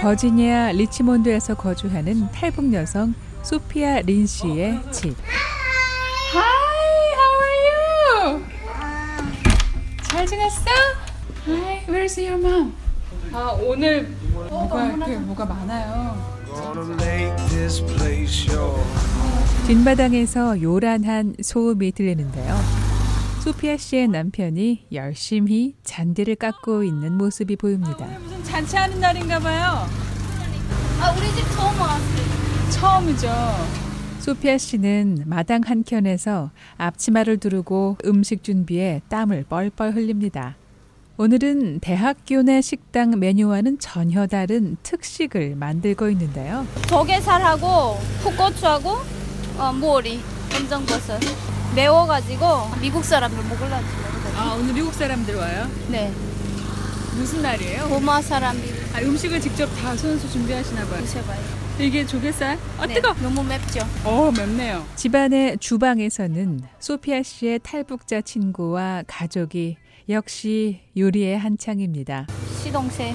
버지니아 리치몬드에서 거주하는 탈북 여성 소피아 린 씨의 집. Hi, how are you? 잘 지냈어? Hi, where's your mom? 아 오늘 뭐가 이렇게 뭐가 많아요. Gonna make this place yours. 뒷마당에서 요란한 소음이 들리는데요. 소피아 씨의 남편이 열심히 잔디를 깎고 있는 모습이 보입니다. 오늘 무슨 잔치하는 날인가 봐요. 아 우리 집 처음 왔어요. 처음이죠. 소피아 씨는 마당 한켠에서 앞치마를 두르고 음식 준비에 땀을 뻘뻘 흘립니다. 오늘은 대학교 내 식당 메뉴와는 전혀 다른 특식을 만들고 있는데요. 조개살하고 풋고추하고 어, 모리, 검정버섯 매워가지고 미국 사람들 먹으려고 아 오늘 미국 사람들 와요? 네, 무슨 날이에요? 고마 사람들이 아, 음식을 직접 다 손수 준비하시나 봐요. 드셔봐요. 이게 조개살? 아 네, 뜨거. 너무 맵죠? 어 맵네요. 집안의 주방에서는 소피아 씨의 탈북자 친구와 가족이 역시 요리에 한창입니다. 시동생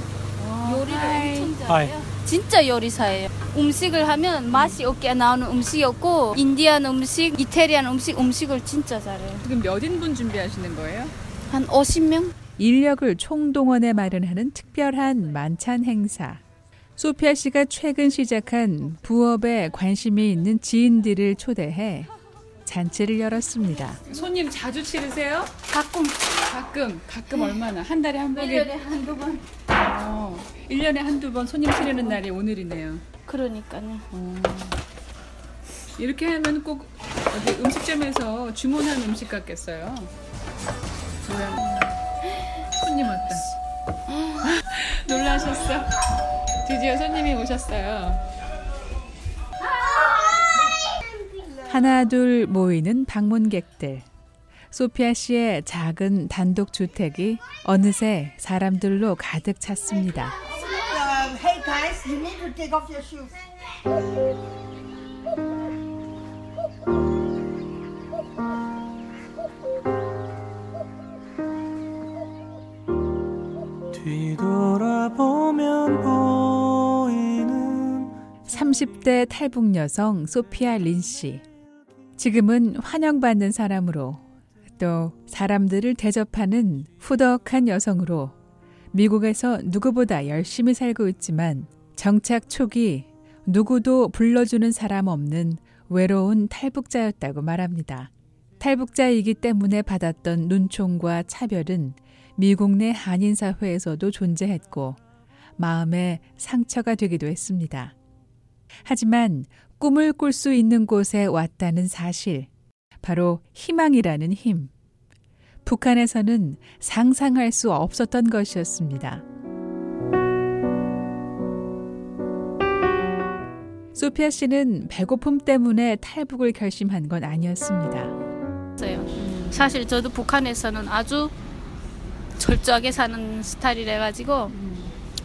요리를. 엄청 잘해요. 진짜 요리사예요. 음식을 하면 맛이 없게 나오는 음식이 없고 인디안 음식, 이태리안 음식, 음식을 진짜 잘해요. 지금 몇 인분 준비하시는 거예요? 한 50명? 인력을 총동원해 마련하는 특별한 만찬 행사. 소피아 씨가 최근 시작한 부업에 관심이 있는 지인들을 초대해 잔치를 열었습니다. 손님 자주 치르세요? 가끔 가끔 가끔 얼마나 한 달에 한 번에 1년에 한두 번. 어, 1년에 한두 번 손님 치르는 날이 오늘이네요. 그러니까요. 어. 이렇게 하면 꼭 어디 음식점에서 주문한 음식 같겠어요. 뭐야? 손님 왔다. 놀라셨어? 드디어 손님이 오셨어요. 하나 둘 모이는 방문객들. 소피아 씨의 작은 단독 주택이 어느새 사람들로 가득 찼습니다. Hey guys, you need to take off your shoes. 뒤돌아보면 보이는 30대 탈북 여성 소피아 린 씨. 지금은 환영받는 사람으로 또 사람들을 대접하는 후덕한 여성으로 미국에서 누구보다 열심히 살고 있지만 정착 초기 누구도 불러주는 사람 없는 외로운 탈북자였다고 말합니다. 탈북자이기 때문에 받았던 눈총과 차별은 미국 내 한인 사회에서도 존재했고 마음에 상처가 되기도 했습니다. 하지만 꿈을 꿀 수 있는 곳에 왔다는 사실, 바로 희망이라는 힘. 북한에서는 상상할 수 없었던 것이었습니다. 소피아 씨는 배고픔 때문에 탈북을 결심한 건 아니었습니다. 사실 저도 북한에서는 아주 철저하게 사는 스타일이라 가지고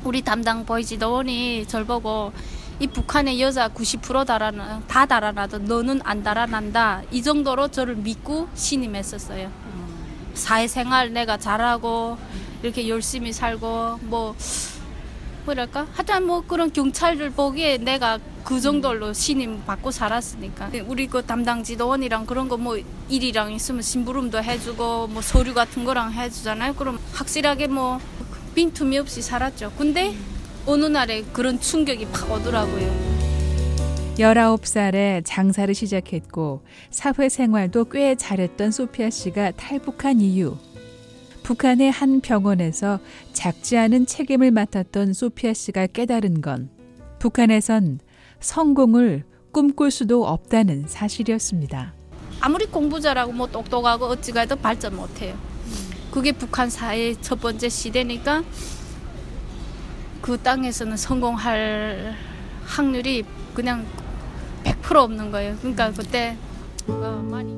우리 담당 보이지도원이 절 보고 이 북한의 여자 90% 달아나 다 달아나도 너는 안 달아난다. 이 정도로 저를 믿고 신임했었어요. 사회생활 내가 잘하고 이렇게 열심히 살고 뭐 뭐랄까? 하여튼 뭐 그런 경찰들 보기에 내가 그 정도로 신임 받고 살았으니까. 우리 그 담당 지도원이랑 그런 거 뭐 일이랑 있으면 심부름도 해주고 뭐 서류 같은 거랑 해주잖아요. 그럼 확실하게 뭐 빈틈이 없이 살았죠. 근데 어느 날에 그런 충격이 팍 오더라고요 19살에 장사를 시작했고 사회생활도 꽤 잘했던 소피아 씨가 탈북한 이유. 북한의 한 병원에서 작지 않은 책임을 맡았던 소피아 씨가 깨달은 건 북한에선 성공을 꿈꿀 수도 없다는 사실이었습니다. 아무리 공부 잘하고 뭐 똑똑하고 어찌가 해도 발전 못해요 그게 북한 사회의 첫 번째 시대니까 그 땅에서는 성공할 확률이 그냥 100% 없는 거예요. 그러니까 그때 어, 많이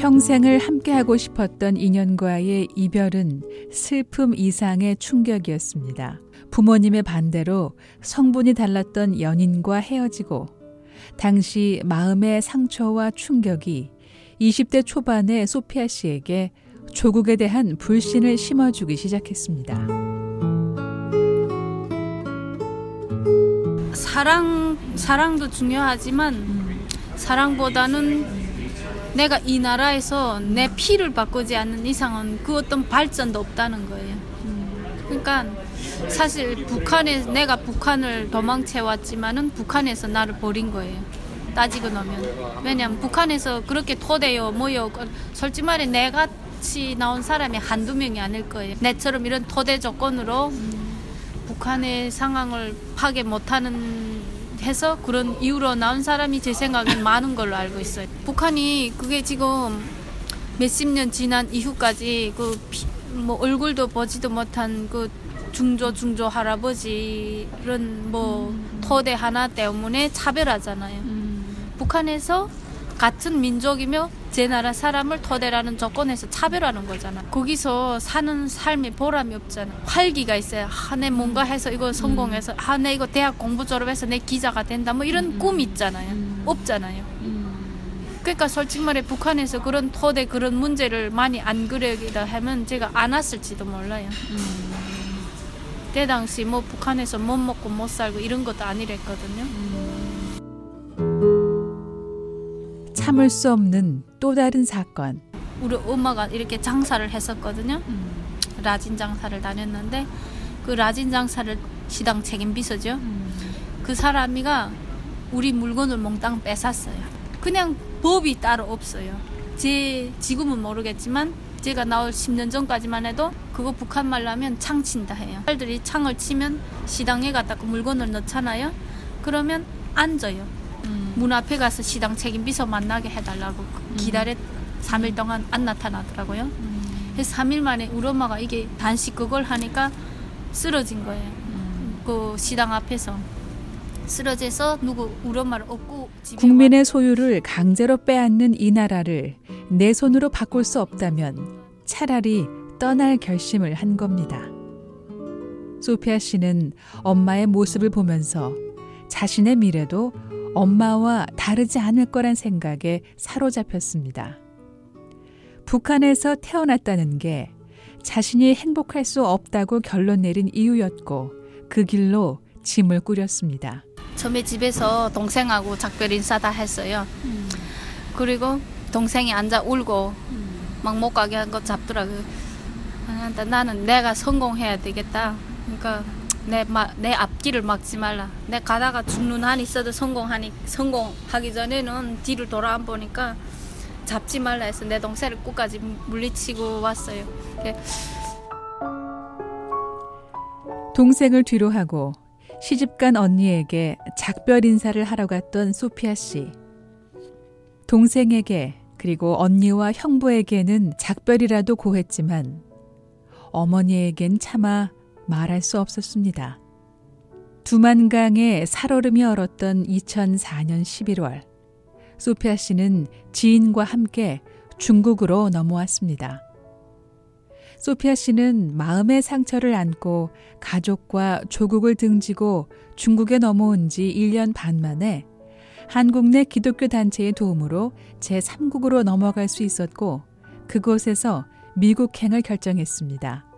평생을 함께하고 싶었던 인연과의 이별은 슬픔 이상의 충격이었습니다. 부모님의 반대로 성분이 달랐던 연인과 헤어지고 당시 마음의 상처와 충격이 20대 초반의 소피아 씨에게 조국에 대한 불신을 심어주기 시작했습니다. 사랑 사랑도 중요하지만 사랑보다는 내가 이 나라에서 내 피를 바꾸지 않는 이상은 그 어떤 발전도 없다는 거예요. 그러니까 사실 북한에 내가 북한을 도망쳐 왔지만은 북한에서 나를 버린 거예요. 따지고 나면 왜냐면 북한에서 그렇게 토대요 뭐요 그 솔직히 말해 내 같이 나온 사람이 한두 명이 아닐 거예요. 내처럼 이런 토대 조건으로 북한의 상황을 파괴 못하는 해서 그런 이유로 나온 사람이 제 생각엔 많은 걸로 알고 있어요. 북한이 그게 지금 몇십 년 지난 이후까지 그 뭐 얼굴도 보지도 못한 그 중조 중조 할아버지는 뭐 토대 하나 때문에 차별하잖아요. 북한에서 같은 민족이며 제 나라 사람을 토대라는 조건에서 차별하는 거잖아. 거기서 사는 삶에 보람이 없잖아. 활기가 있어요. 아, 내 뭔가 해서 이거 성공해서, 아, 내 이거 대학 공부 졸업해서 내 기자가 된다. 뭐 이런 꿈 있잖아요. 없잖아요. 그러니까 솔직히 말해 북한에서 그런 토대 그런 문제를 많이 안 그려기다 하면 제가 안 왔을지도 몰라요. 그때 당시 뭐 북한에서 못 먹고 못 살고 이런 것도 아니랬거든요. 참을 수 없는 또 다른 사건. 우리 엄마가 이렇게 장사를 했었거든요. 라진 장사를 다녔는데 그 라진 장사를 시당 책임 비서죠. 그 사람이가 우리 물건을 몽땅 뺏었어요. 그냥 법이 따로 없어요. 제 지금은 모르겠지만 제가 나올 10년 전까지만 해도 그거 북한 말로 하면 창 친다 해요. 딸들이 창을 치면 시당에 갖다 그 물건을 넣잖아요. 그러면 앉아요. 문 앞에 가서 시당 책임 비서 만나게 해달라고 기다려 3일 동안 안 나타나더라고요. 그래서 3일 만에 우리 엄마가 이게 단식 그걸 하니까 쓰러진 거예요. 그 시당 앞에서 쓰러져서 누구 우리 엄마를 업고 국민의 소유를 강제로 빼앗는 이 나라를 내 손으로 바꿀 수 없다면 차라리 떠날 결심을 한 겁니다. 소피아 씨는 엄마의 모습을 보면서 자신의 미래도 엄마와 다르지 않을 거란 생각에 사로잡혔습니다. 북한에서 태어났다는 게 자신이 행복할 수 없다고 결론 내린 이유였고 그 길로 짐을 꾸렸습니다. 처음에 집에서 동생하고 작별 인사 다 했어요. 그리고 동생이 앉아 울고 막못 가게 한 거 잡더라고요. 아, 나- 나는 내가 성공해야 되겠다. 그러니까 내, 마, 내 앞길을 막지 말라. 내 가다가 죽는 한 있어도 성공하니 성공하기 전에는 뒤를 돌아 안 보니까 잡지 말라 해서 내 동생을 끝까지 물리치고 왔어요. 예. 동생을 뒤로 하고 시집간 언니에게 작별 인사를 하러 갔던 소피아 씨. 동생에게 그리고 언니와 형부에게는 작별이라도 고했지만 어머니에겐 차마 말할 수 없었습니다. 두만강에 살얼음이 얼었던 2004년 11월, 소피아 씨는 지인과 함께 중국으로 넘어왔습니다. 소피아 씨는 마음의 상처를 안고 가족과 조국을 등지고 중국에 넘어온 지 1년 반 만에 한국 내 기독교 단체의 도움으로 제3국으로 넘어갈 수 있었고 그곳에서 미국행을 결정했습니다.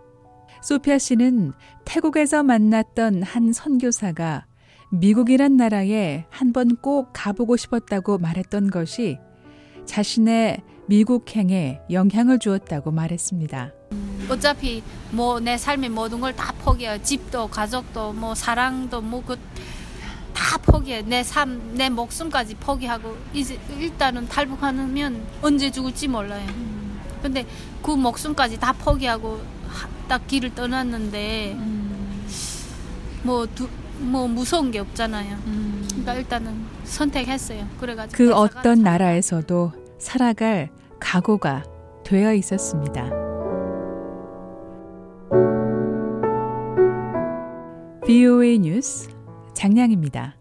소피아 씨는 태국에서 만났던 한 선교사가 미국이란 나라에 한 번 꼭 가보고 싶었다고 말했던 것이 자신의 미국행에 영향을 주었다고 말했습니다. 어차피 뭐 내 삶의 모든 걸 다 포기해 집도 가족도 뭐 사랑도 뭐 그 다 포기해 내 삶 내 목숨까지 포기하고 이제 일단은 탈북하면 언제 죽을지 몰라요. 근데 그 목숨까지 다 포기하고 하- 딱 길을 떠났는데 뭐 두, 뭐 무서운 게 없잖아요. 그러니까 일단은 선택했어요. 그래가지고 그 어떤 참- 나라에서도 살아갈 각오가 되어 있었습니다. BOA 뉴스 장량입니다.